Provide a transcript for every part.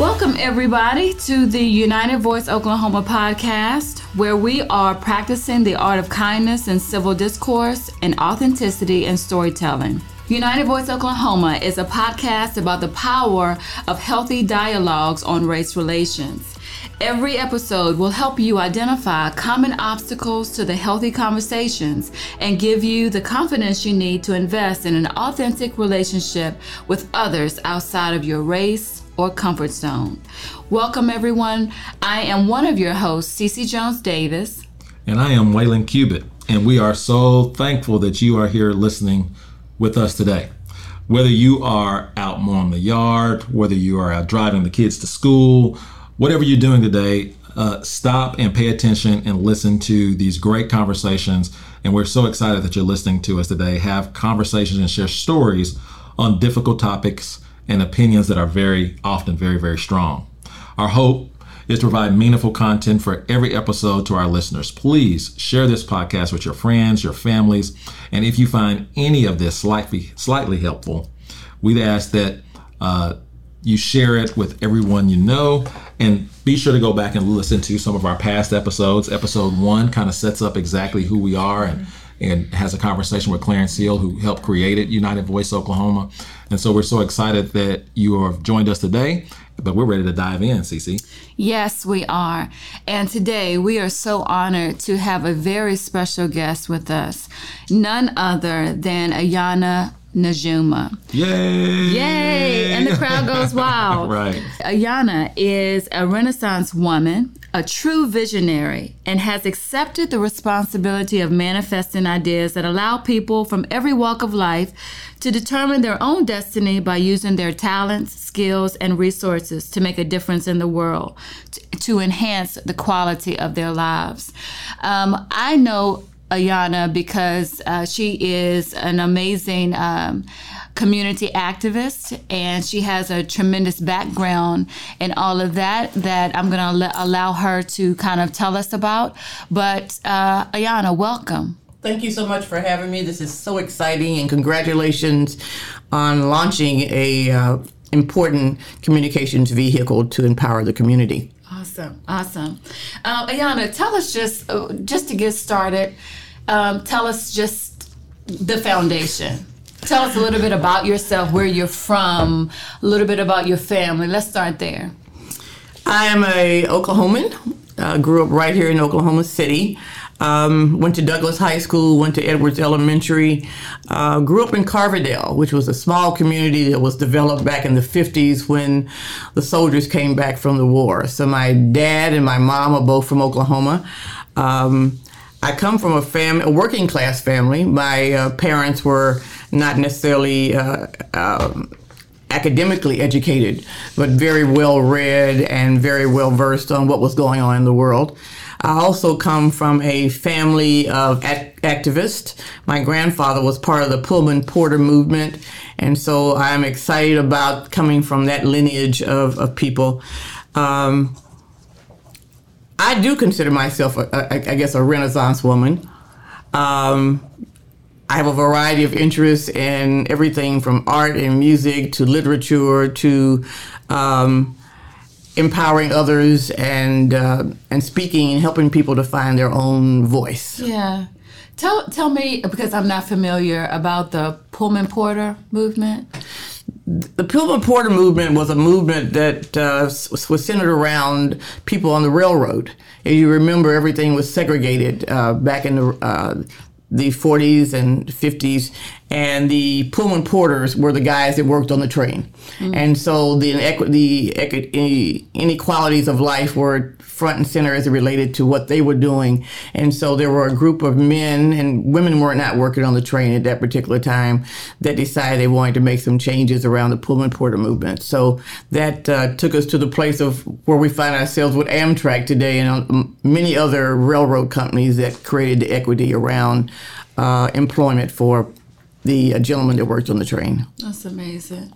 Welcome, everybody, to the United Voice Oklahoma podcast, where we are practicing the art of kindness and civil discourse and authenticity and storytelling. United Voice Oklahoma is a podcast about the power of healthy dialogues on race relations. Every episode will help you identify common obstacles to the healthy conversations and give you the confidence you need to invest in an authentic relationship with others outside of your race or comfort zone. Welcome, everyone. I am one of your hosts, Cece Jones Davis. And I am Waylon Cubitt. And we are so thankful that you are here listening with us today. Whether you are out mowing the yard, whether you are out driving the kids to school, whatever you're doing today, uh, stop and pay attention and listen to these great conversations. And we're so excited that you're listening to us today. Have conversations and share stories on difficult topics and opinions that are very often very, very strong. Our hope is to provide meaningful content for every episode to our listeners. Please share this podcast with your friends, your families, and if you find any of this slightly slightly helpful, we'd ask that uh, you share it with everyone you know and be sure to go back and listen to some of our past episodes episode one kind of sets up exactly who we are and and has a conversation with clarence seal who helped create it united voice oklahoma and so we're so excited that you have joined us today but we're ready to dive in cc Yes, we are. And today we are so honored to have a very special guest with us, none other than Ayanna Najuma. yay Yay! And the crowd goes wild. right Ayanna is a Renaissance woman, a true visionary, and has accepted the responsibility of manifesting ideas that allow people from every walk of life to determine their own destiny by using their talents, skills, and resources to make a difference in the world, to, to enhance the quality of their lives. Um, I know Ayanna because uh, she is an amazing um, community activist and she has a tremendous background in all of that that I'm going to allow her to kind of tell us about. But uh, Ayanna, welcome. Thank you so much for having me. This is so exciting, and congratulations on launching a uh, important communications vehicle to empower the community. Awesome, awesome. Um, Ayanna, tell us just uh, just to get started. Um, tell us just the foundation. Tell us a little bit about yourself, where you're from, a little bit about your family. Let's start there. I am a Oklahoman. Uh, grew up right here in Oklahoma City. Um, went to Douglass High School, went to Edwards Elementary, uh, grew up in Carverdale, which was a small community that was developed back in the 50s when the soldiers came back from the war. So my dad and my mom are both from Oklahoma. Um, I come from a family, a working class family. My uh, parents were not necessarily uh, um, academically educated, but very well read and very well versed on what was going on in the world. I also come from a family of act- activists. My grandfather was part of the Pullman Porter movement, and so I'm excited about coming from that lineage of, of people. Um, I do consider myself, a, a, I guess, a Renaissance woman. Um, I have a variety of interests in everything from art and music to literature to um, empowering others and uh, and speaking and helping people to find their own voice. Yeah. Tell tell me because I'm not familiar about the Pullman Porter movement. The Pullman Porter movement was a movement that uh, was centered around people on the railroad. As you remember, everything was segregated uh, back in the uh, the 40s and 50s, and the Pullman porters were the guys that worked on the train, mm-hmm. and so the the inequalities of life were front and center as it related to what they were doing, and so there were a group of men and women were not working on the train at that particular time that decided they wanted to make some changes around the Pullman porter movement. So that uh, took us to the place of where we find ourselves with Amtrak today and um, many other railroad companies that created the equity around uh, employment for the uh, gentleman that worked on the train. That's amazing.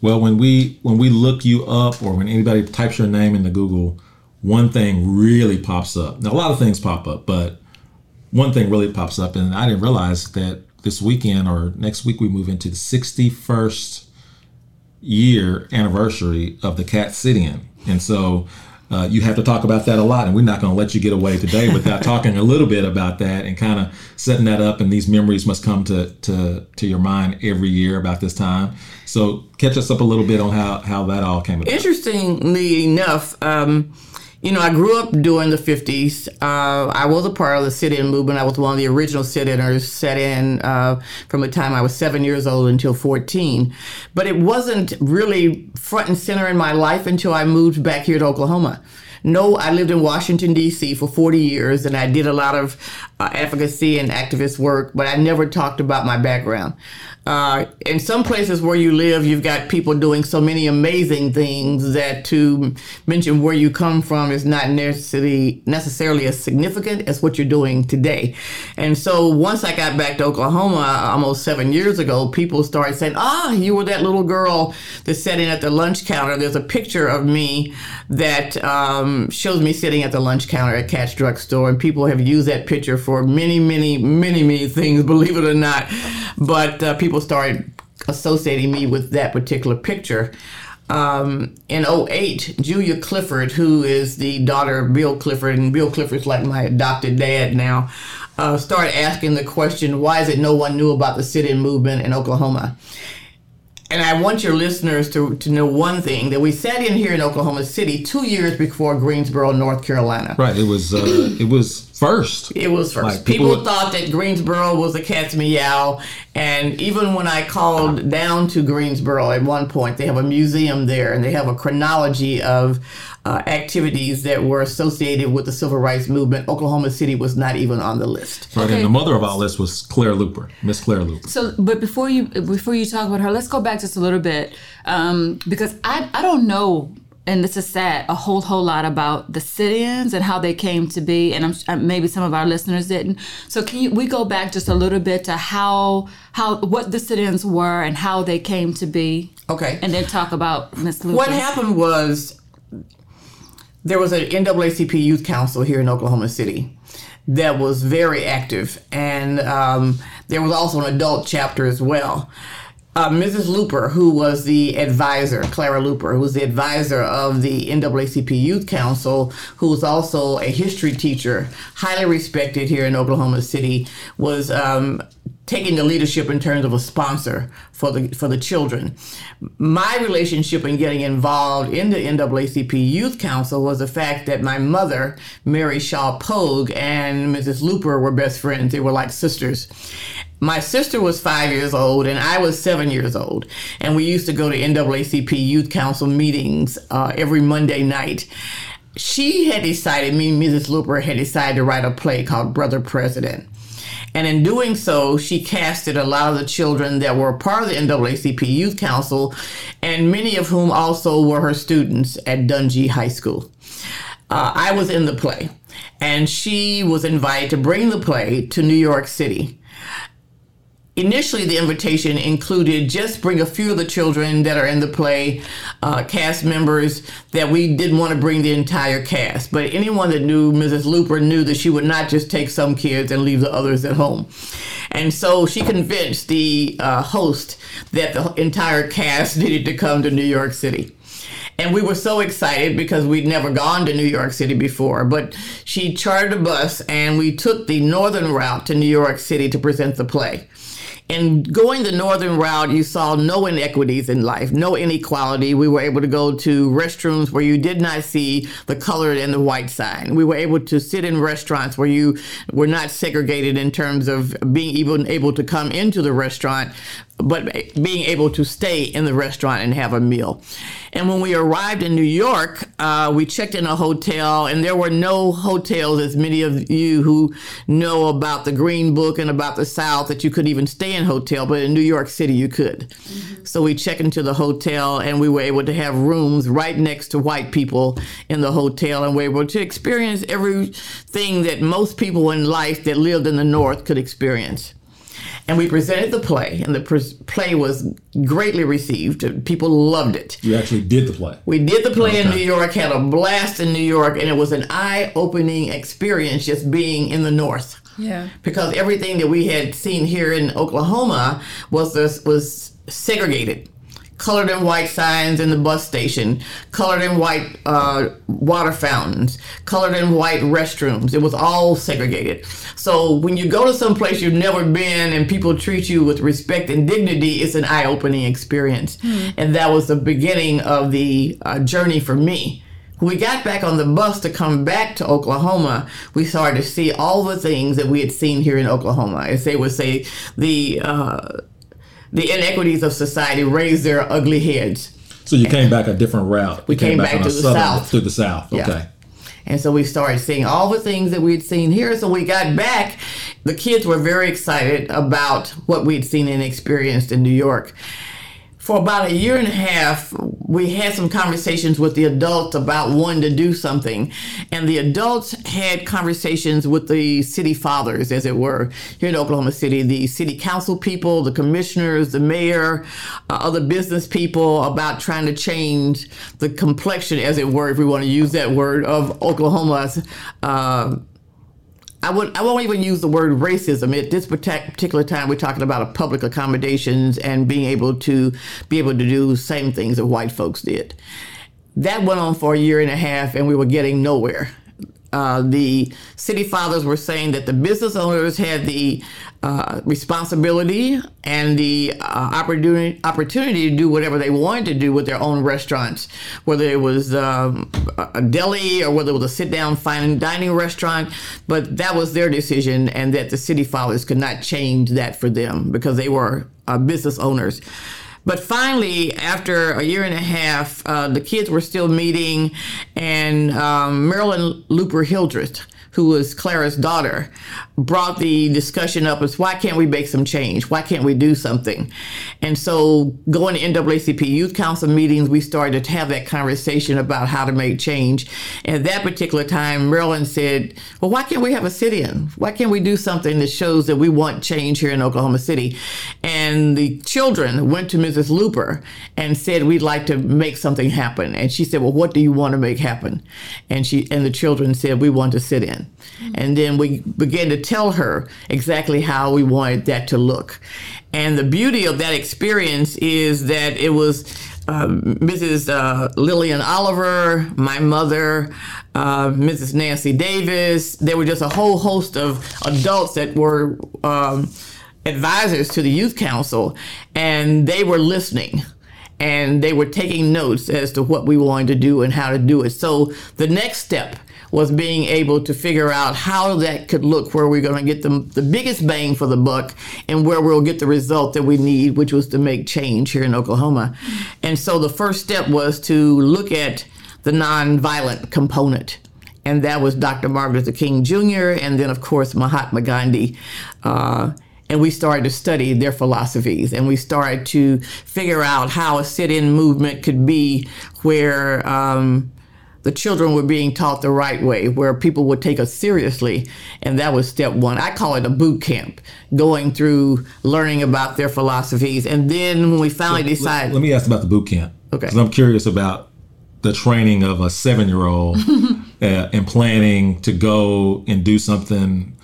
Well, when we when we look you up or when anybody types your name into Google, one thing really pops up. Now a lot of things pop up, but one thing really pops up, and I didn't realize that this weekend or next week we move into the 61st year anniversary of the Katz Sit-In, and so uh, you have to talk about that a lot. And we're not going to let you get away today without talking a little bit about that and kind of setting that up. And these memories must come to to to your mind every year about this time. So catch us up a little bit on how how that all came about. Interestingly enough. Um, you know, I grew up during the 50s. Uh, I was a part of the sit in movement. I was one of the original sit inners, set in uh, from the time I was seven years old until 14. But it wasn't really front and center in my life until I moved back here to Oklahoma. No, I lived in Washington, D.C. for 40 years and I did a lot of uh, advocacy and activist work, but I never talked about my background. Uh, in some places where you live, you've got people doing so many amazing things that to mention where you come from is not necessarily necessarily as significant as what you're doing today. And so once I got back to Oklahoma almost seven years ago, people started saying, "Ah, you were that little girl that sat in at the lunch counter." There's a picture of me that um, shows me sitting at the lunch counter at Katz Drug Store, and people have used that picture for many, many, many, many things, believe it or not. But uh, people started associating me with that particular picture. Um, in 08, Julia Clifford, who is the daughter of Bill Clifford, and Bill Clifford's like my adopted dad now, uh, started asking the question, why is it no one knew about the sit-in movement in Oklahoma? And I want your listeners to, to know one thing that we sat in here in Oklahoma City two years before Greensboro, North Carolina. Right. It was uh, it was first. It was first. Like, people people would- thought that Greensboro was a cat's meow, and even when I called down to Greensboro at one point, they have a museum there, and they have a chronology of uh, activities that were associated with the civil rights movement. Oklahoma City was not even on the list. Right, Okay. and the mother of all this was Claire Luper, Miss Claire Luper. So, but before you before you talk about her, let's go back just a little bit um, because I I don't know, and this is sad, a whole whole lot about the sit-ins and how they came to be, and I'm uh, maybe some of our listeners didn't. So, can you we go back just a little bit to how how what the sit-ins were and how they came to be, Okay. and then talk about Miss Luper. What happened was there was an NAACP Youth Council here in Oklahoma City that was very active, and um, there was also an adult chapter as well. Uh, Mrs. Luper, who was the advisor, Clara Luper, who was the advisor of the NAACP Youth Council, who was also a history teacher, highly respected here in Oklahoma City, was um, taking the leadership in terms of a sponsor for the for the children. My relationship in getting involved in the NAACP Youth Council was the fact that my mother, Mary Shaw Pogue, and Mrs. Luper were best friends. They were like sisters. My sister was five years old and I was seven years old. And we used to go to NAACP Youth Council meetings uh, every Monday night. She had decided, me and Mrs. Luper had decided to write a play called Brother President. And in doing so, she casted a lot of the children that were part of the NAACP Youth Council, and many of whom also were her students at Dunjee High School. Uh, I was in the play, and she was invited to bring the play to New York City. Initially, the invitation included just bring a few of the children that are in the play, uh, cast members that we didn't want to bring the entire cast. But anyone that knew Mrs. Luper knew that she would not just take some kids and leave the others at home. And so she convinced the uh, host that the entire cast needed to come to New York City. And we were so excited because we'd never gone to New York City before. But she chartered a bus and we took the northern route to New York City to present the play. And going the northern route, you saw no inequities in life, no inequality. We were able to go to restrooms where you did not see the colored and the white sign. We were able to sit in restaurants where you were not segregated in terms of being even able to come into the restaurant, but being able to stay in the restaurant and have a meal. And when we arrived in New York, uh, we checked in a hotel, and there were no hotels, as many of you who know about the Green Book and about the South, that you could even stay in hotel. But in New York City, you could. So we checked into the hotel, and we were able to have rooms right next to white people in the hotel, and we were able to experience everything that most people in life that lived in the North could experience and we presented the play, and the pres play was greatly received. People loved it. You actually did the play. We did the play in New York, had a blast in New York, and it was an eye-opening experience just being in the North. Yeah. Because everything that we had seen here in Oklahoma was this, was segregated. Colored and white signs in the bus station, colored and white uh, water fountains, colored and white restrooms. It was all segregated. So when you go to some place you've never been and people treat you with respect and dignity, it's an eye opening experience. Mm. And that was the beginning of the uh, journey for me. When we got back on the bus to come back to Oklahoma, we started to see all the things that we had seen here in Oklahoma. As they would say, the uh, the inequities of society raise their ugly heads. So you came back a different route. We you came, back, back to the southern, south. To the south. Okay. Yeah. And so we started seeing all the things that we'd seen here. So we got back. The kids were very excited about what we'd seen and experienced in New York for about a year and a half, we had some conversations with the adults about wanting to do something. And the adults had conversations with the city fathers, as it were, here in Oklahoma City, the city council people, the commissioners, the mayor, uh, other business people about trying to change the complexion, as it were, if we want to use that word, of Oklahoma's. Uh, I I won't even use the word racism. At this particular time, we're talking about public accommodations and being able to be able to do same things that white folks did. That went on for a year and a half, and we were getting nowhere. Uh, the city fathers were saying that the business owners had the uh, responsibility and the uh, opportunity opportunity to do whatever they wanted to do with their own restaurants, whether it was um, a deli or whether it was a sit down fine dining restaurant. But that was their decision, and that the city fathers could not change that for them because they were uh, business owners. But finally, after a year and a half, uh, the kids were still meeting, and um, Marilyn Luper Hildreth, who was Clara's daughter, brought the discussion up as why can't we make some change? Why can't we do something? And so going to NAACP Youth Council meetings, we started to have that conversation about how to make change. And at that particular time, Marilyn said, well, why can't we have a sit-in? Why can't we do something that shows that we want change here in Oklahoma City? And the children went to Mrs. Luper and said, we'd like to make something happen. And she said, well, what do you want to make happen? And she and the children said, we want to sit in. Mm-hmm. And then we began to tell her exactly how we wanted that to look. And the beauty of that experience is that it was uh, Mrs. Uh, Lillian Oliver, my mother, uh, Mrs. Nancy Davis. There were just a whole host of adults that were um, advisors to the youth council, and they were listening and they were taking notes as to what we wanted to do and how to do it. So the next step was being able to figure out how that could look, where we're going to get the, the biggest bang for the buck, and where we'll get the result that we need, which was to make change here in Oklahoma. And so the first step was to look at the nonviolent component. And that was Dr. Martin Luther King Jr., and then, of course, Mahatma Gandhi. Uh, and we started to study their philosophies and we started to figure out how a sit-in movement could be where um, the children were being taught the right way, where people would take us seriously. And that was step one. I call it a boot camp, going through learning about their philosophies. And then when we finally so decided. Let, let, me ask about the boot camp. Okay. Because I'm curious about the training of a seven year old uh, and planning to go and do something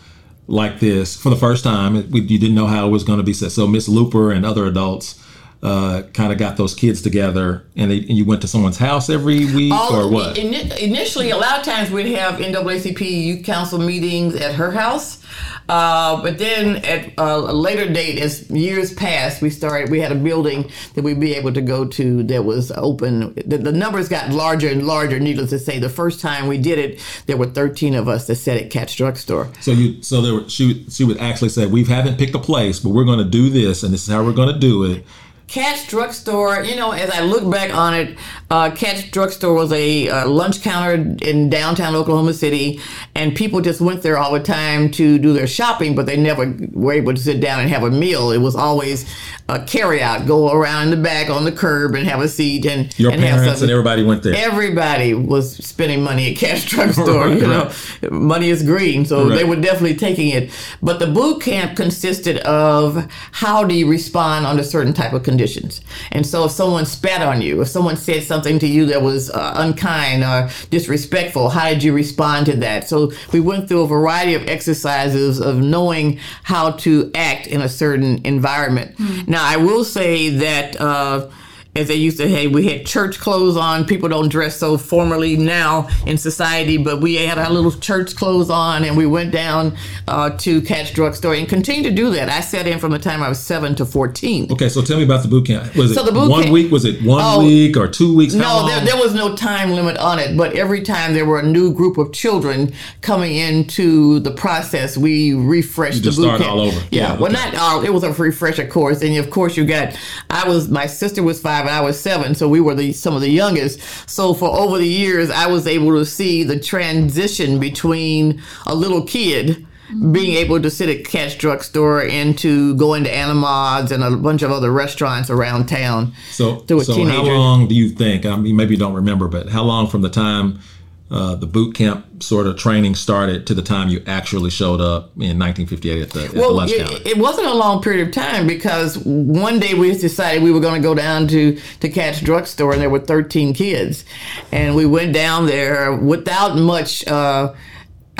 like this for the first time. you didn't know how it was going to be set. So Miss Luper and other adults uh, kind of got those kids together and, they, and, you went to someone's house every week All, or what? In, initially, a lot of times we'd have NAACP youth council meetings at her house. Uh, but then at a later date, as years passed, we started, we had a building that we'd be able to go to that was open. The, the numbers got larger and larger, needless to say. The first time we did it, there were 13 of us that sat at Katz Drugstore. So you, so there were, she, she would actually say, we haven't picked a place, but we're going to do this and this is how we're going to do it Katz Drugstore, you know, as I look back on it, uh, Katz Drugstore was a uh, lunch counter in downtown Oklahoma City, and people just went there all the time to do their shopping, but they never were able to sit down and have a meal. It was always a carry out, go around in the back on the curb and have a seat. And your and parents and everybody went there. Everybody was spending money at Katz Drugstore. right, you know, right. money is green, so right. they were definitely taking it. But the boot camp consisted of how do you respond under certain type of conditions conditions. And so if someone spat on you, if someone said something to you that was uh, unkind or disrespectful, how did you respond to that? So we went through a variety of exercises of knowing how to act in a certain environment. Mm-hmm. Now, I will say that. Uh, as they used to hey we had church clothes on people don't dress so formally now in society but we had our little church clothes on and we went down uh, to Katz drugstore and continue to do that i sat in from the time i was 7 to 14 Okay, so tell me about the boot camp. Was it So the boot one camp- week? Was it one Oh, week or two weeks? How no, there, there was no time limit on it, but every time there were a new group of children coming into the process, we refreshed You just the boot started camp. all over. Yeah, Yeah, well, not all. It was a refresher course, and of course, you got. I was my sister was five, and I was seven, so we were the some of the youngest. So for over the years, I was able to see the transition between a little kid. Being able to sit at Katz Drugstore and going to go into Anna Maude's and a bunch of other restaurants around town. So, to a so how long do you think? I mean, maybe you don't remember, but how long from the time uh, the boot camp sort of training started to the time you actually showed up in 1958 at the, at the Well, lunch counter? it, it wasn't a long period of time because one day we decided we were going to go down to to Katz Drugstore, and there were 13 kids, and we went down there without much. Uh,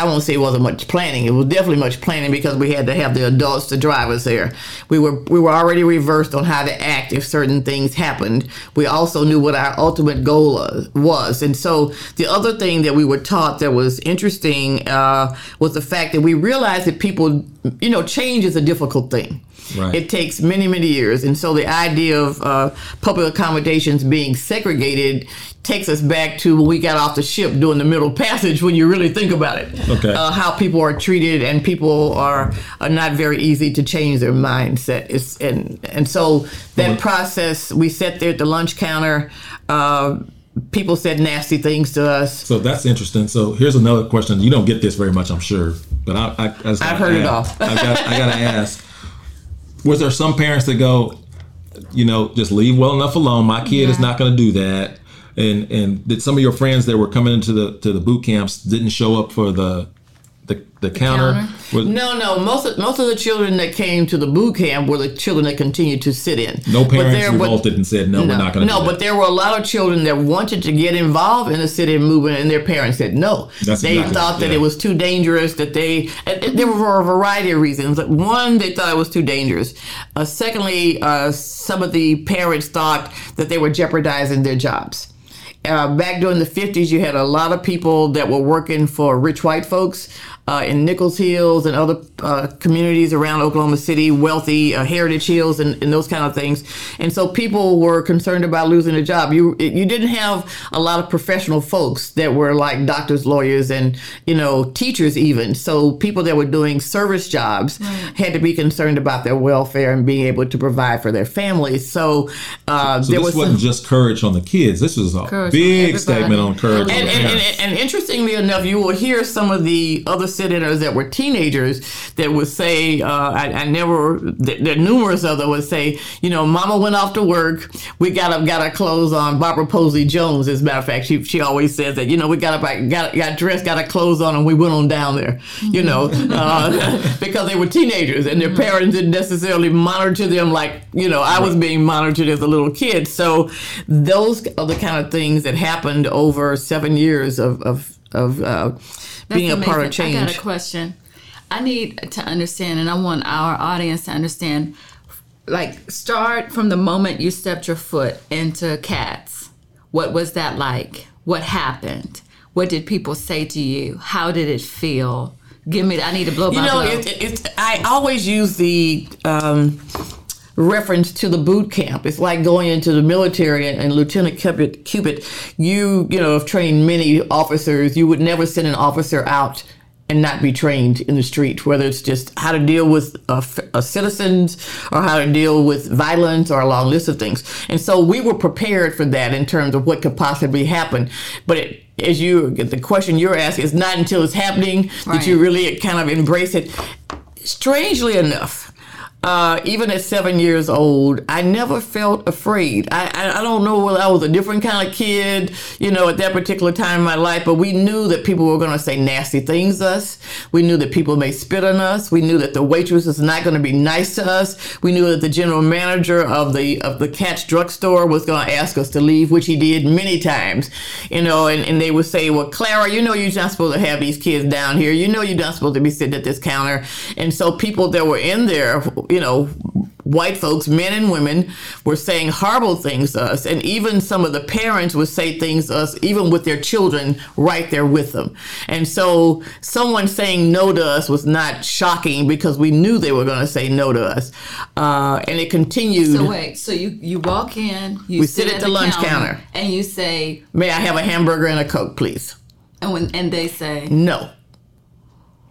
I won't say it wasn't much planning. It was definitely much planning because we had to have the adults to drive us there. We were we were already reversed on how to act if certain things happened. We also knew what our ultimate goal was, and so the other thing that we were taught that was interesting uh, was the fact that we realized that people, you know, change is a difficult thing. Right. It takes many, many years. And so the idea of uh, public accommodations being segregated takes us back to when we got off the ship during the Middle Passage when you really think about it. Okay. Uh, how people are treated and people are, are not very easy to change their mindset. It's, and, and so that process, we sat there at the lunch counter. Uh, people said nasty things to us. So that's interesting. So here's another question. You don't get this very much, I'm sure, but I, I, I gotta heard it all. I got, I got to ask: Was there some parents that go, you know, just leave well enough alone? My kid is not going to do that. And and did some of your friends that were coming into the to the boot camps didn't show up for the the, the, counter? counter? Was- No, no. Most of most of the children that came to the boot camp were the children that continued to sit in. no But parents there- but- revolted and said, no, we're not going to. no, do but there were a lot of children that wanted to get involved in the sit-in movement, and their parents said no. That's they exactly- thought that yeah. it was too dangerous. That they and and there were a variety of reasons. Like, One, they thought it was too dangerous. Uh, secondly, uh, some of the parents thought that they were jeopardizing their jobs. Uh, back during the 50s, you had a lot of people that were working for rich white folks uh, in Nichols Hills and other uh, communities around Oklahoma City, wealthy uh, Heritage Hills and, and those kind of things. And so people were concerned about losing a job. You you didn't have a lot of professional folks that were like doctors, lawyers, and you know teachers even. So people that were doing service jobs had to be concerned about their welfare and being able to provide for their families. So, uh, So there this was wasn't some, just courage on the kids. This was a Courage big everybody. statement on courage. on and, and, and, and interestingly enough, you will hear some of the other sit-inners that were teenagers that would say, uh, I, I never, there there are numerous of them would say, you know, Mama went off to work, we got up, got our clothes on. Barbara Posey Jones, as a matter of fact, she she always says that, you know, we got up, got got dressed, got our clothes on, and we went on down there, you know, uh, because they were teenagers and their parents didn't necessarily monitor them like, you know, I was being monitored as a little kid. So those are the kind of things that happened over seven years of of of uh, being a part of amazing. I got a question. I need to understand, and I want our audience to understand. Like, start from the moment you stepped your foot into Katz. What was that like? What happened? What did people say to you? How did it feel? Give me. I need to blow You my know, blow. it, it, I always use the um, reference to the boot camp. It's like going into the military and, and Lieutenant Cupid, Cupid, you you know have trained many officers. You would never send an officer out and not be trained in the street, whether it's just how to deal with uh, f- uh, citizens or how to deal with violence or a long list of things. And so we were prepared for that in terms of what could possibly happen. But it, as you, get the question you're asking is not until it's happening that you really kind of embrace it. Strangely enough, uh, even at seven years old, I never felt afraid. I, I, I don't know whether I was a different kind of kid, you know, at that particular time in my life, but we knew that people were going to say nasty things to us. We knew that people may spit on us. We knew that the waitress was not going to be nice to us. We knew that the general manager of the of the Katz drugstore was going to ask us to leave, which he did many times, you know, and, and they would say, well, Clara, you know you're not supposed to have these kids down here. You know you're not supposed to be sitting at this counter. And so people that were in there you know, white folks, men and women, were saying horrible things to us. And even some of the parents would say things to us, even with their children right there with them. And so someone saying no to us was not shocking because we knew they were going to say no to us. Uh, and it continued. So wait, so you you walk in, you We sit at the lunch counter. and you say, May I have a hamburger and a Coke, please? and when and they say, No.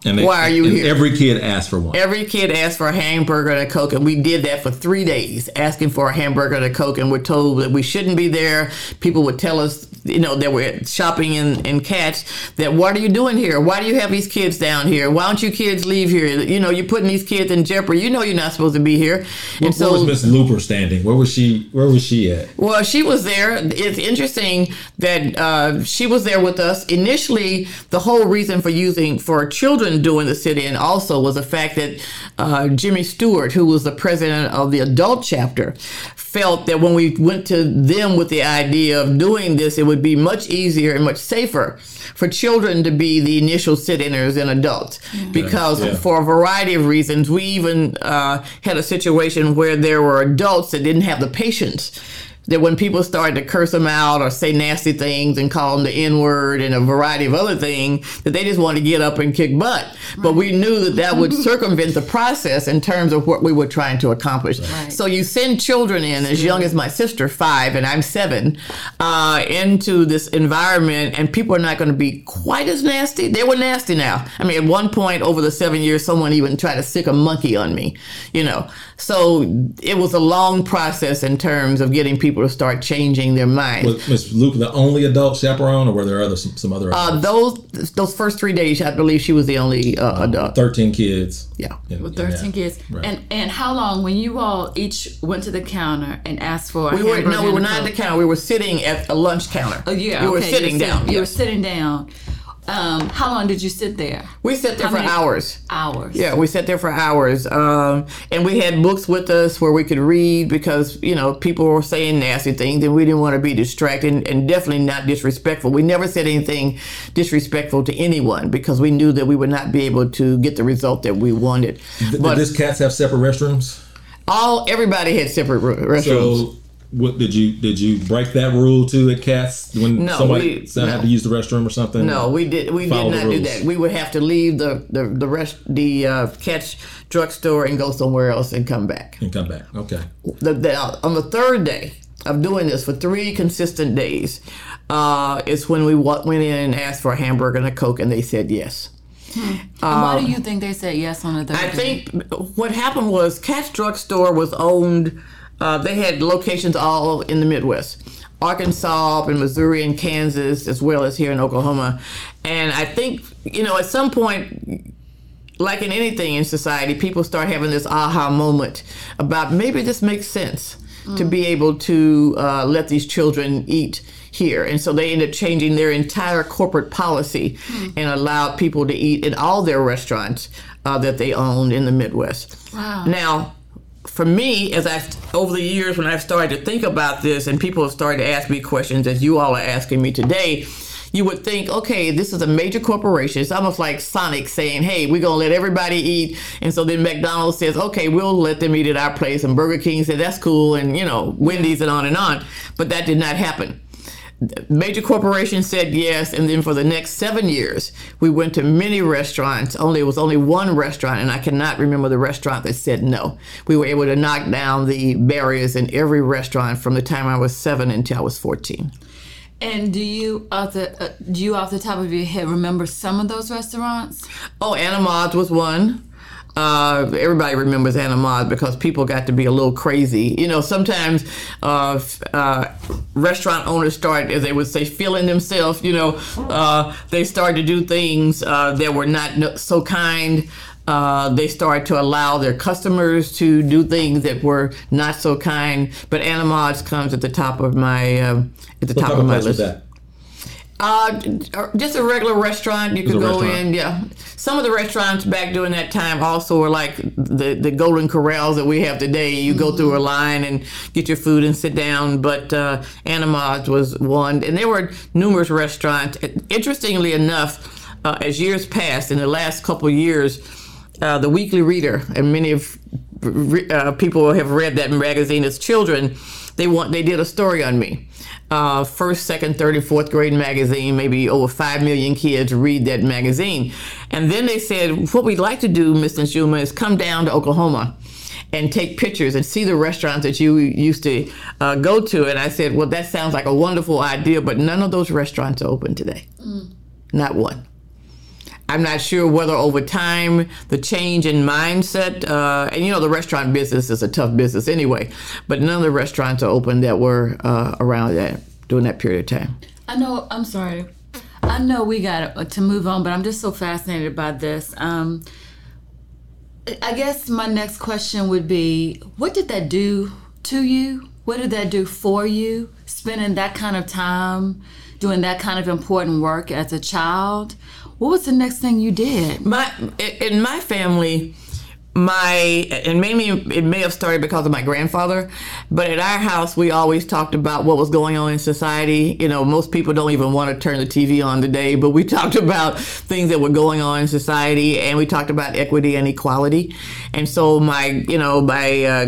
And they- Why are you here? Every kid asked for one. Every kid asked for a hamburger and a Coke, and we did that for three days, asking for a hamburger and a Coke, and we're told that we shouldn't be there. People would tell us, you know, that we're shopping in, in Katz, that what are you doing here? Why do you have these kids down here? Why don't you kids leave here? You know, you're putting these kids in jeopardy. You know you're not supposed to be here. And Where was Miss Luper standing? Where was she? Where was she at? Well, she was there. It's interesting that uh, she was there with us. Initially, the whole reason for using for children doing the sit-in also was the fact that uh, Jimmy Stewart, who was the president of the adult chapter, felt that when we went to them with the idea of doing this, it would be much easier and much safer for children to be the initial sit-inners than adults, because Yeah. for a variety of reasons, we even uh, had a situation where there were adults that didn't have the patience that when people started to curse them out or say nasty things and call them the N word and a variety of other things, that they just wanted to get up and kick butt. But we knew that that would circumvent the process in terms of what we were trying to accomplish. Right. So you send children in as young as my sister, five, and I'm seven, uh, into this environment, and people are not going to be quite as nasty. They were nasty now. I mean, at one point over the seven years, someone even tried to sick a monkey on me, you know. So it was a long process in terms of getting people to start changing their minds. Was Miss Luper the only adult chaperone, or were there other some, some other Uh, those those first three days, I believe she was the only uh, adult. thirteen kids? Yeah. in- with thirteen kids, Right. and and how long when you all each went to the counter and asked for a We were no, we were not at the counter. We were sitting at a lunch counter. Oh yeah, we were okay, sitting down. You were sitting down. Um, how long did you sit there? We sat there How for many- hours. Hours. Yeah, we sat there for hours, um, and we had books with us where we could read because you know people were saying nasty things, and we didn't want to be distracted and, and definitely not disrespectful. We never said anything disrespectful to anyone because we knew that we would not be able to get the result that we wanted. Did, but did this Katz have separate restrooms? all everybody had separate ro- restrooms. So, what did you did you break that rule too at Katz when No, somebody we- said had to use the restroom or something? No, we did. We Follow did not do that. We would have to leave the the, the rest the uh, Katz drugstore and go somewhere else and come back. and come back. Okay. The, the, on the third day of doing this for three consistent days, uh, is when we went in and asked for a hamburger and a coke, and they said yes. And why do you think they said yes on the third Um, I day? think what happened was Katz Drugstore was owned. Uh, they had locations all in the Midwest, Arkansas and Missouri and Kansas, as well as here in Oklahoma. And I think you know at some point, like in anything in society, people start having this aha moment about maybe this makes sense to be able to uh, let these children eat here. And so they end up changing their entire corporate policy and allowed people to eat in all their restaurants uh, that they owned in the Midwest. Wow. Now, for me, as I over the years when I've started to think about this, and people have started to ask me questions, as you all are asking me today, you would think, okay, this is a major corporation. It's almost like Sonic saying, hey, we're gonna let everybody eat, and so then McDonald's says, okay, we'll let them eat at our place, and Burger King said that's cool, and you know, Wendy's and on and on. But that did not happen major corporations said yes and then for the next seven years we went to many restaurants. Only it was only one restaurant and i cannot remember the restaurant that said no. We were able to knock down the barriers in every restaurant from the time i was seven until i was 14 And do you, off the, uh, do you off the top of your head remember some of those restaurants? oh anna Maud's was one uh, everybody remembers Anna Maud because people got to be a little crazy. You know, sometimes uh, uh, restaurant owners start, as they would say, feeling themselves. You know, uh, they start to do things uh, that were not no- so kind. Uh, they start to allow their customers to do things that were not so kind. But Anna Maud's comes at the top of my um, at the What top of my list. Uh, just a regular restaurant. You could go restaurant. in. Yeah, some of the restaurants back during that time also were like the the Golden Corrals that we have today. You go through a line and get your food and sit down. But uh, Anna Maud's was one, and there were numerous restaurants. Interestingly enough, uh, as years passed, in the last couple of years, uh, the Weekly Reader and many of uh, people have read that magazine as children, they want they did a story on me. Uh, first, second, third, and fourth grade magazine. Maybe over five million kids read that magazine, and then they said, "What we'd like to do, Mr. Najuma, is come down to Oklahoma." and take pictures and see the restaurants that you used to uh, go to. And I said, Well, that sounds like a wonderful idea, but none of those restaurants are open today. Mm. Not one. I'm not sure whether over time the change in mindset, uh, and you know, the restaurant business is a tough business anyway, but none of the restaurants are open that were uh, around that during that period of time. I know, I'm sorry. I know we got to move on, but I'm just so fascinated by this. Um, I guess my next question would be what did that do to you? What did that do for you? Spending that kind of time doing that kind of important work as a child? What was the next thing you did? My in my family, my and maybe it may have started because of my grandfather, but at our house we always talked about what was going on in society. You know, most people don't even want to turn the TV on today, but we talked about things that were going on in society, and we talked about equity and equality. And so my, you know, my uh,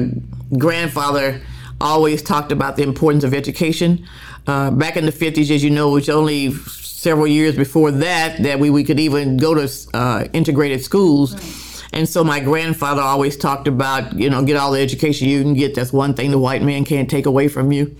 grandfather always talked about the importance of education. Uh, back in the 50s, as you know, it was only several years before that that we, we could even go to uh, integrated schools. Right. And so my grandfather always talked about, you know, get all the education you can get. That's one thing the white man can't take away from you.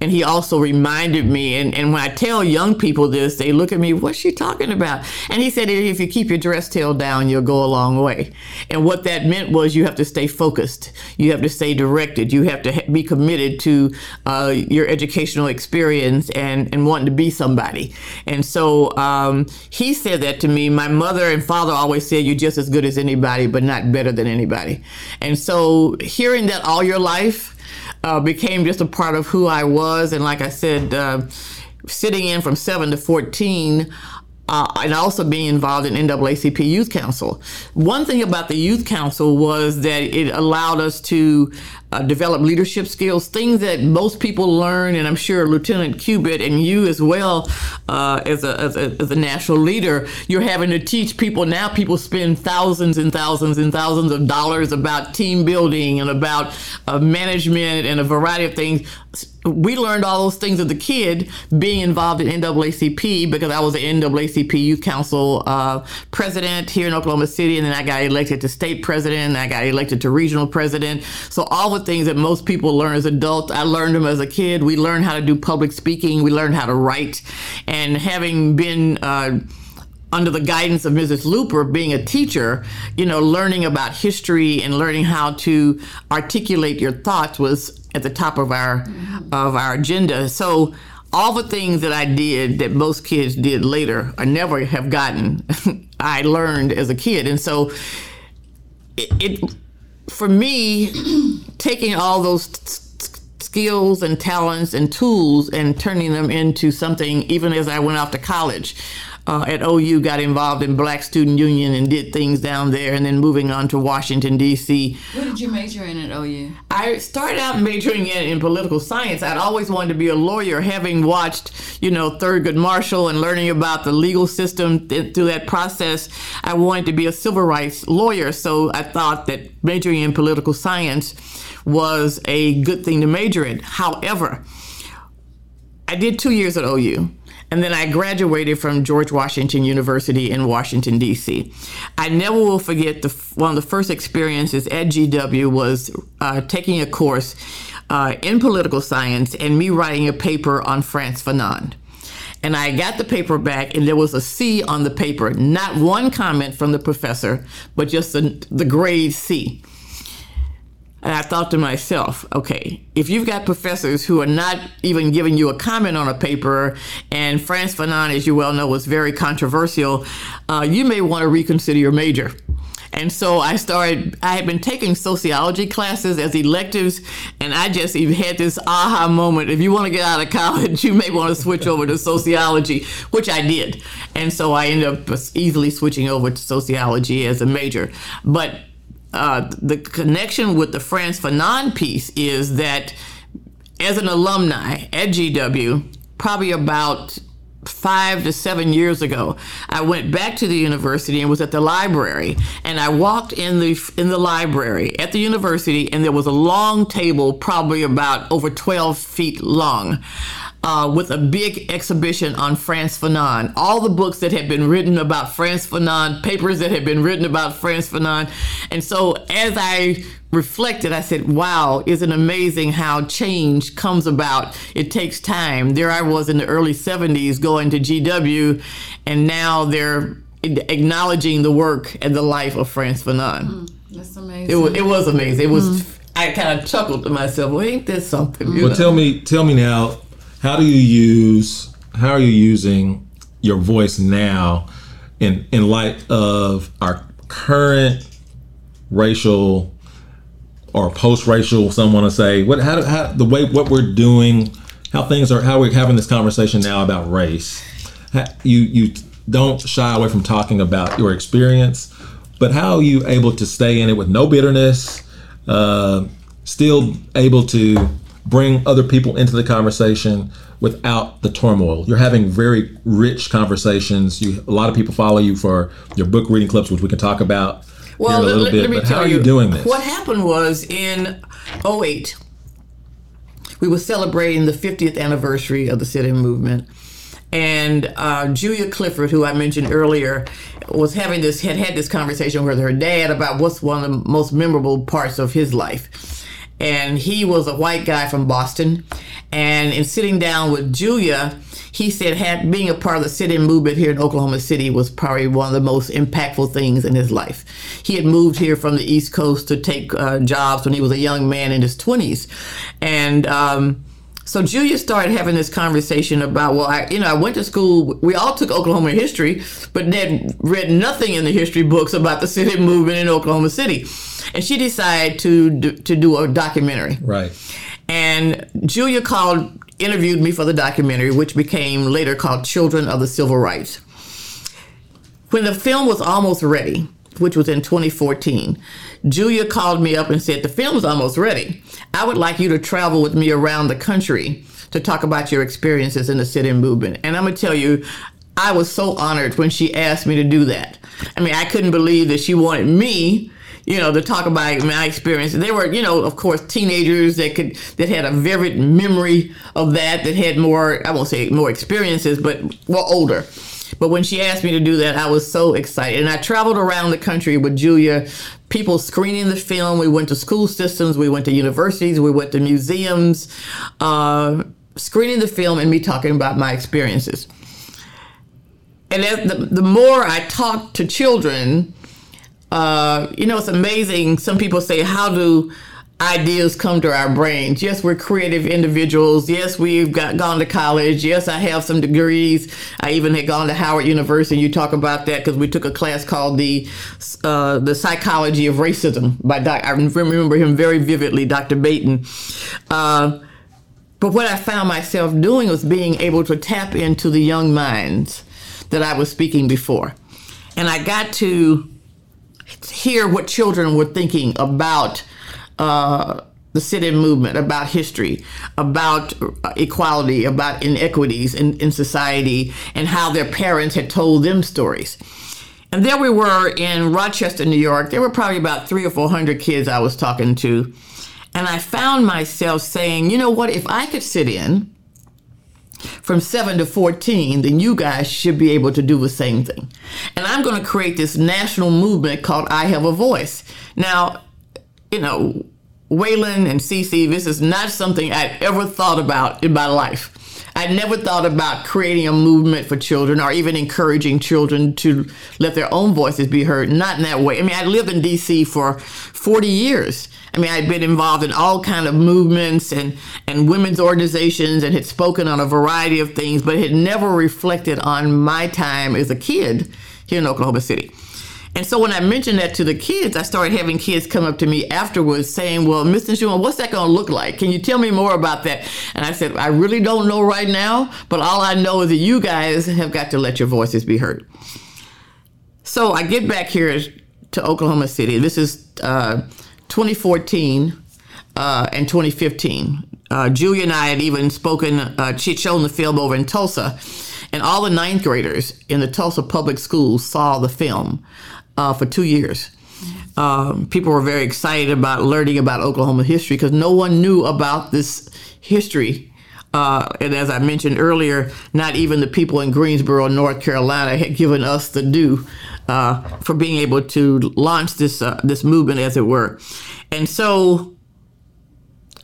And he also reminded me, and, and when I tell young people this, they look at me, what's she talking about? And he said, if you keep your dress tail down, you'll go a long way. And what that meant was you have to stay focused, you have to stay directed, you have to be committed to uh, your educational experience and, and wanting to be somebody. And so um, he said that to me. My mother and father always said, you're just as good as anybody, but not better than anybody. And so hearing that all your life, uh, became just a part of who I was. And like I said, uh, sitting in from 7 to 14, uh, and also being involved in NAACP Youth Council. One thing about the Youth Council was that it allowed us to uh, develop leadership skills, things that most people learn, and I'm sure Lieutenant Cubitt and you as well, uh, as, a, as, a, as a national leader, you're having to teach people. Now people spend thousands and thousands and thousands of dollars about team building and about uh, management and a variety of things. We learned all those things as a kid being involved in NAACP because I was the NAACP Youth Council uh, president here in Oklahoma City, and then I got elected to state president, and I got elected to regional president. So all the things that most people learn as adults. I learned them as a kid. We learned how to do public speaking. We learned how to write. And having been uh, under the guidance of Mrs. Luper, being a teacher, you know, learning about history and learning how to articulate your thoughts was at the top of our mm-hmm. of our agenda. So all the things that I did that most kids did later I never have gotten, I learned as a kid. And so it, it for me, taking all those skills and talents and tools and turning them into something, even as I went off to college, uh, at OU got involved in Black Student Union and did things down there, and then moving on to Washington D.C. What did you major in at OU? I started out majoring in, in political science. I'd always wanted to be a lawyer, having watched, you know, Thurgood Marshall and learning about the legal system th- through that process. I wanted to be a civil rights lawyer, so I thought that majoring in political science was a good thing to major in. However, I did two years at OU. And then I graduated from George Washington University in Washington, D.C. I never will forget the one of the first experiences at GW was uh, taking a course uh, in political science and me writing a paper on Frantz Fanon. And I got the paper back, and there was a C on the paper. Not one comment from the professor, but just the, the grade C. And I thought to myself, okay, if you've got professors who are not even giving you a comment on a paper, and Frantz Fanon, as you well know, was very controversial, uh, you may want to reconsider your major. And so I started, I had been taking sociology classes as electives, and I just even had this aha moment. If you want to get out of college, you may want to switch over to sociology, which I did. And so I ended up easily switching over to sociology as a major. But uh, the connection with the Frantz Fanon piece is that as an alumni at GW, probably about five to seven years ago, I went back to the university and was at the library. And I walked in the in the library at the university, and there was a long table, probably about over 12 feet long. Uh, with a big exhibition on Frantz Fanon. All the books that had been written about Frantz Fanon, papers that had been written about Frantz Fanon. And so as I reflected, I said, wow, isn't amazing how change comes about? It takes time. There I was in the early 70s going to GW, and now they're acknowledging the work and the life of Frantz Fanon. Mm, that's amazing. It was, it was amazing. It was. Mm. I kind of chuckled to myself. Well, ain't this something? well, know? tell me, tell me now how do you use how are you using your voice now in in light of our current racial or post-racial some want to say? What how, how the way what we're doing how things are how we're having this conversation now about race. You you don't shy away from talking about your experience but how are you able to stay in it with no bitterness uh, still able to bring other people into the conversation without the turmoil. You're having very rich conversations. You, a lot of people follow you for your book reading clips, which we can talk about well, in a little let, bit. Let but how are you, you doing this? What happened was in 08, we were celebrating the 50th anniversary of the sit-in movement. And uh, Julia Clifford, who I mentioned earlier, was having this had had this conversation with her dad about what's one of the most memorable parts of his life and he was a white guy from Boston. And in sitting down with Julia, he said had being a part of the sit-in movement here in Oklahoma City was probably one of the most impactful things in his life. He had moved here from the East Coast to take uh, jobs when he was a young man in his 20s, and um, so Julia started having this conversation about, well, I, you know, I went to school. We all took Oklahoma history, but Ned read nothing in the history books about the sit-in movement in Oklahoma City and she decided to do, to do a documentary. Right. And Julia called, interviewed me for the documentary, which became later called Children of the Civil Rights. When the film was almost ready, which was in 2014, Julia called me up and said, The film's almost ready. I would like you to travel with me around the country to talk about your experiences in the sit in movement. And I'm going to tell you, I was so honored when she asked me to do that. I mean, I couldn't believe that she wanted me you know, to talk about my experience. They were, you know, of course, teenagers that could that had a vivid memory of that, that had more, I won't say more experiences, but were older. But when she asked me to do that, I was so excited. And I traveled around the country with Julia, people screening the film. We went to school systems, we went to universities, we went to museums, uh, screening the film and me talking about my experiences. And the, the more I talked to children, uh, you know, it's amazing. Some people say, how do ideas come to our brains? Yes, we're creative individuals. Yes, we've got gone to college. Yes, I have some degrees. I even had gone to Howard University. You talk about that because we took a class called the uh, the Psychology of Racism by Doc. I remember him very vividly, Dr. Baton. Uh, but what I found myself doing was being able to tap into the young minds that I was speaking before. And I got to hear what children were thinking about uh, the sit-in movement, about history, about equality, about inequities in, in society, and how their parents had told them stories. And there we were in Rochester, New York. There were probably about three or four hundred kids I was talking to. And I found myself saying, you know what, if I could sit in from 7 to 14, then you guys should be able to do the same thing. And I'm going to create this national movement called I Have a Voice. Now, you know, Waylon and Cece, this is not something I'd ever thought about in my life. I never thought about creating a movement for children or even encouraging children to let their own voices be heard. Not in that way. I mean, I lived in D.C. for 40 years. I mean, I'd been involved in all kind of movements and, and women's organizations and had spoken on a variety of things, but had never reflected on my time as a kid here in Oklahoma City. And so when I mentioned that to the kids, I started having kids come up to me afterwards saying, Well, Mr. Schumann, what's that going to look like? Can you tell me more about that? And I said, I really don't know right now, but all I know is that you guys have got to let your voices be heard. So I get back here to Oklahoma City. This is uh, 2014 uh, and 2015. Uh, Julia and I had even spoken, uh, she'd shown the film over in Tulsa. And all the ninth graders in the Tulsa public schools saw the film uh, for two years. Um, people were very excited about learning about Oklahoma history because no one knew about this history. Uh, and as I mentioned earlier, not even the people in Greensboro, North Carolina, had given us the due uh, for being able to launch this uh, this movement, as it were. And so,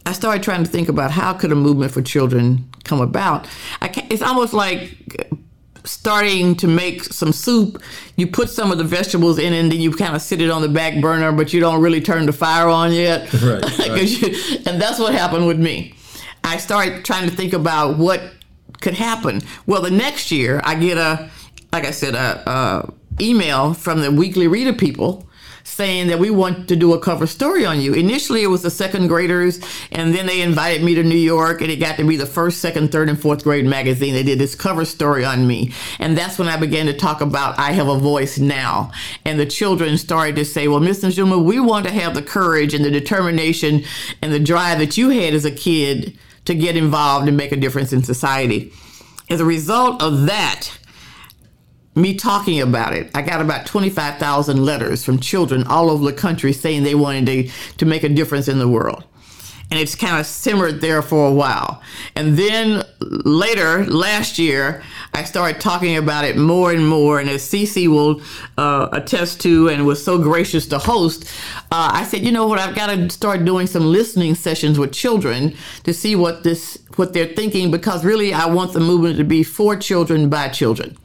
I started trying to think about how could a movement for children come about. it's almost like starting to make some soup, you put some of the vegetables in and then you kind of sit it on the back burner, but you don't really turn the fire on yet. Right. right. You, and that's what happened with me. I started trying to think about what could happen. Well, the next year I get a, like I said, a, a email from the weekly reader people saying that we want to do a cover story on you. Initially, it was the second graders, and then they invited me to New York, and it got to be the first, second, third, and fourth grade magazine. They did this cover story on me. And that's when I began to talk about I have a voice now. And the children started to say, Well, Mr. Najuma, we want to have the courage and the determination and the drive that you had as a kid to get involved and make a difference in society. As a result of that, me talking about it, I got about 25,000 letters from children all over the country saying they wanted to, to make a difference in the world. And it's kind of simmered there for a while. And then later, last year, I started talking about it more and more. And as Cece will uh, attest to and was so gracious to host, uh, I said, you know what, I've got to start doing some listening sessions with children to see what this what they're thinking because really I want the movement to be for children by children.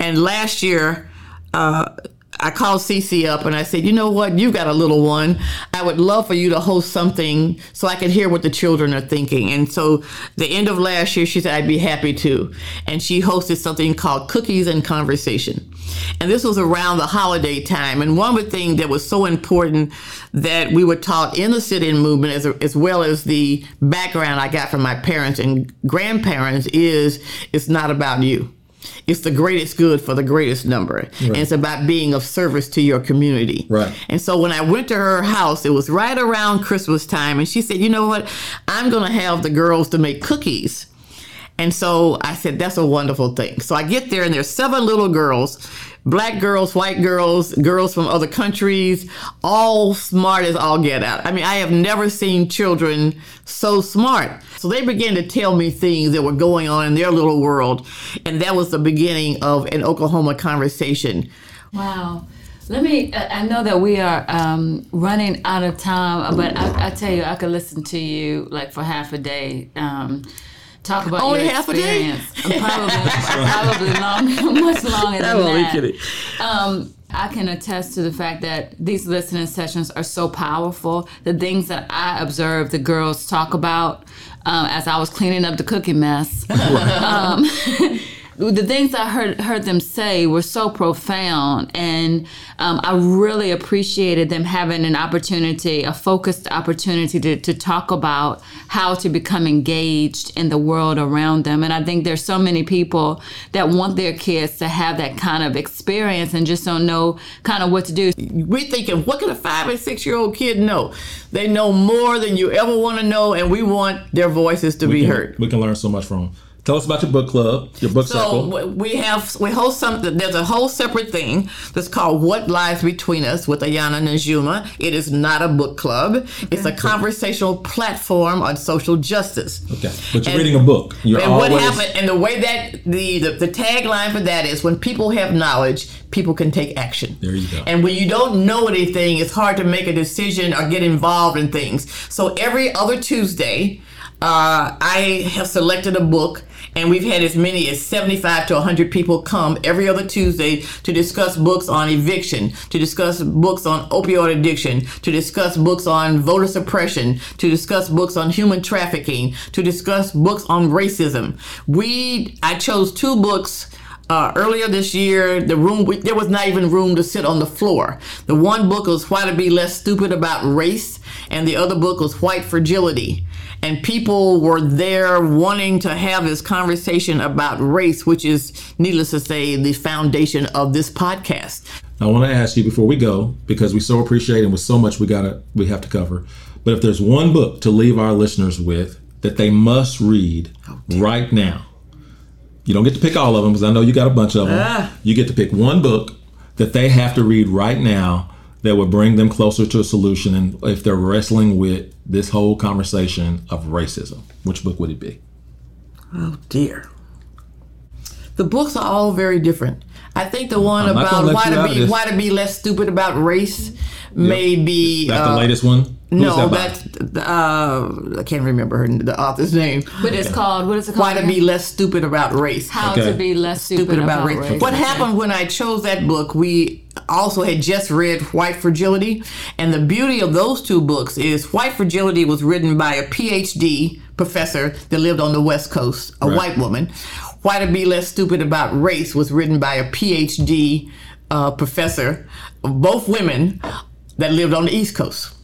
And last year, uh, I called Cece up and I said, you know what? You've got a little one. I would love for you to host something so I could hear what the children are thinking. And so the end of last year, she said, I'd be happy to. And she hosted something called Cookies and Conversation. And this was around the holiday time. And one of the things that was so important that we were taught in the sit-in movement, as, as well as the background I got from my parents and grandparents, is it's not about you it's the greatest good for the greatest number. Right. And it's about being of service to your community. Right. And so when I went to her house, it was right around Christmas time. And she said, you know what? I'm going to have the girls to make cookies. And so I said, that's a wonderful thing. So I get there and there's seven little girls black girls, white girls, girls from other countries, all smart as all get out. I mean, I have never seen children so smart. So they began to tell me things that were going on in their little world. And that was the beginning of an Oklahoma conversation. Wow. Let me, I know that we are um, running out of time, but I, I, tell you, I could listen to you like for half a day. Um, talk about only your half experience. a day. probably, probably long, much longer than I'm that. Kidding. Um, I can attest to the fact that these listening sessions are so powerful. The things that I observed the girls talk about um, as I was cleaning up the cooking mess. um, the things I heard heard them say were so profound, and um, I really appreciated them having an opportunity, a focused opportunity to, to talk about how to become engaged in the world around them. And I think there's so many people that want their kids to have that kind of experience and just don't know kind of what to do. We're thinking, what can a five and six year old kid know? They know more than you ever want to know, and we want their voices to we be can, heard. We can learn so much from them. Tell us about your book club, your book so circle. we have we host something. There's a whole separate thing that's called "What Lies Between Us" with Ayanna Najuma. It is not a book club. It's a conversational platform on social justice. Okay, but you're and, reading a book. You're and always... what happened? And the way that the, the the tagline for that is: when people have knowledge, people can take action. There you go. And when you don't know anything, it's hard to make a decision or get involved in things. So every other Tuesday. Uh, I have selected a book and we've had as many as 75 to 100 people come every other Tuesday to discuss books on eviction, to discuss books on opioid addiction, to discuss books on voter suppression, to discuss books on human trafficking, to discuss books on racism. We, I chose two books uh, earlier this year, the room we, there was not even room to sit on the floor. The one book was "Why to Be Less Stupid About Race," and the other book was "White Fragility." And people were there wanting to have this conversation about race, which is, needless to say, the foundation of this podcast. I want to ask you before we go, because we so appreciate and with so much we gotta we have to cover. But if there's one book to leave our listeners with that they must read oh, right now, You don't get to pick all of them because I know you got a bunch of them. Ah. You get to pick one book that they have to read right now that would bring them closer to a solution and if they're wrestling with this whole conversation of racism. Which book would it be? Oh dear. The books are all very different. I think the one I'm about why to be this. why to be less stupid about race may be That's uh, the latest one? Who's No, that that's uh, I can't remember her, the author's name. But it's called what is it called? Why to be less stupid about race. How Okay. to be less stupid, stupid about, race. What Okay. happened when I chose that book? We also had just read White Fragility, and the beauty of those two books is White Fragility was written by a PhD professor that lived on the West Coast, a Right. white woman. Why to be less stupid about race was written by a PhD uh, professor, both women that lived on the East Coast.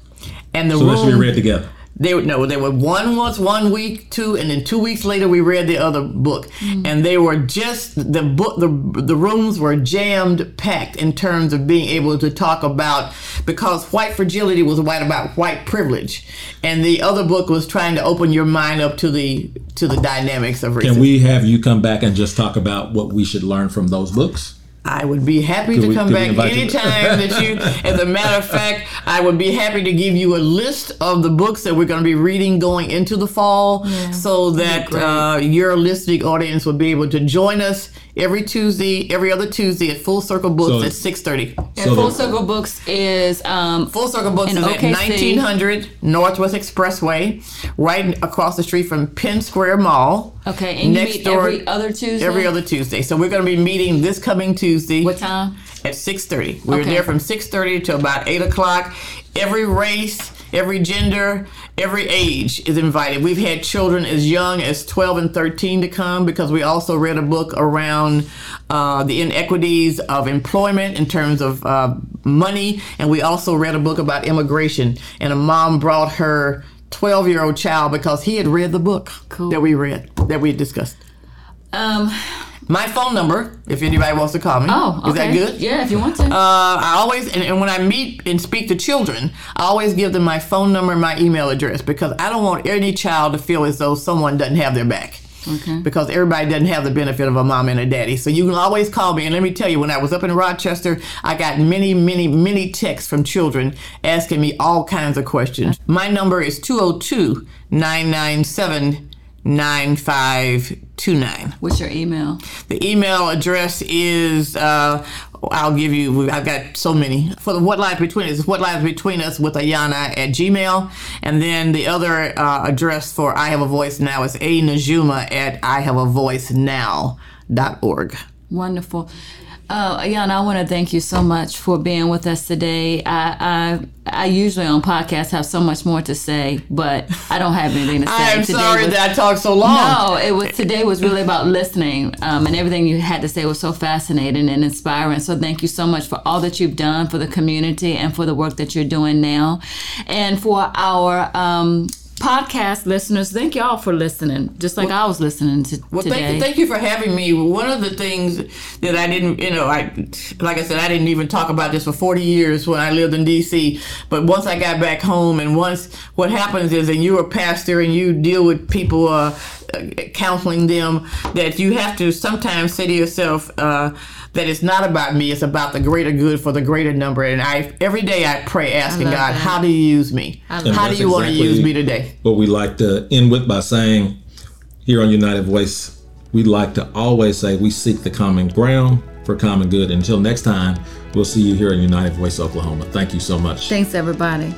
And the So room, should be read together. They were no, they were one was one week, two, and then two weeks later we read the other book, mm. and they were just the book. The the rooms were jammed packed in terms of being able to talk about because white fragility was white about white privilege, and the other book was trying to open your mind up to the to the dynamics of racism. Can we have you come back and just talk about what we should learn from those books? I would be happy Could to we- come back invite you? anytime that you. As a matter of fact, I would be happy to give you a list of the books that we're going to be reading going into the fall, so that uh, your listening audience will be able to join us every Tuesday, every other Tuesday at Full Circle Books So- at six thirty. And So Full Circle Books is um, Full Circle Books In is at 1900 Northwest Expressway, right across the street from Penn Square Mall. okay, and you Next meet door- every other Tuesday. Every other Tuesday. So we're going to be meeting this coming Tuesday. What time? at 6.30 We're Okay. there from 6.30 to about 8 o'clock every race every gender every age is invited. We've had children as young as 12 and 13 to come because we also read a book around uh, the inequities of employment in terms of uh, money. And we also read a book about immigration. And a mom brought her 12 year old child because he had read the book Cool. that we read that we discussed. Um, my phone number if anybody wants to call me oh, okay. is that good Yeah, if you want to. uh, I always and, and when I meet and speak to children, I always give them my phone number and my email address because I don't want any child to feel as though someone doesn't have their back. Okay. Because everybody doesn't have the benefit of a mom and a daddy. So you can always call me. And let me tell you, when I was up in Rochester, I got many, many, many texts from children asking me all kinds of questions. My number is 202 997 9529. What's your email? The email address is uh, I'll give you. I've got so many for the what lies between us. What lies between us with Ayanna at Gmail, and then the other uh, address for I have a voice now is a Najuma at I have a voice now.org. Wonderful. Uh, Ayanna, I want to thank you so much for being with us today. I, I I usually on podcasts have so much more to say, but I don't have anything to say. I am Today sorry was- that I talked so long. No, it was today was really about listening, um, and everything you had to say was so fascinating and inspiring. So thank you so much for all that you've done for the community and for the work that you're doing now, and for our um, podcast listeners. Thank y'all for listening, just like I was listening to Well, today. thank you, thank you for having me. One of the things that I didn't, you know, I like I said, I didn't even talk about this for 40 years when I lived in D.C. But once I got back home, and once what happens is, and you're a pastor and you deal with people, uh, counseling them, that you have to sometimes say to yourself. Uh, that it's not about me; it's about the greater good for the greater number. And I every day I pray, asking love God, that. "How do you use me? How do that's you want to use me today?" What we like to end with by saying here on United Voice, we like to always say we seek the common ground for common good. Until next time, we'll see you here in United Voice, Oklahoma. Thank you so much. Thanks, everybody.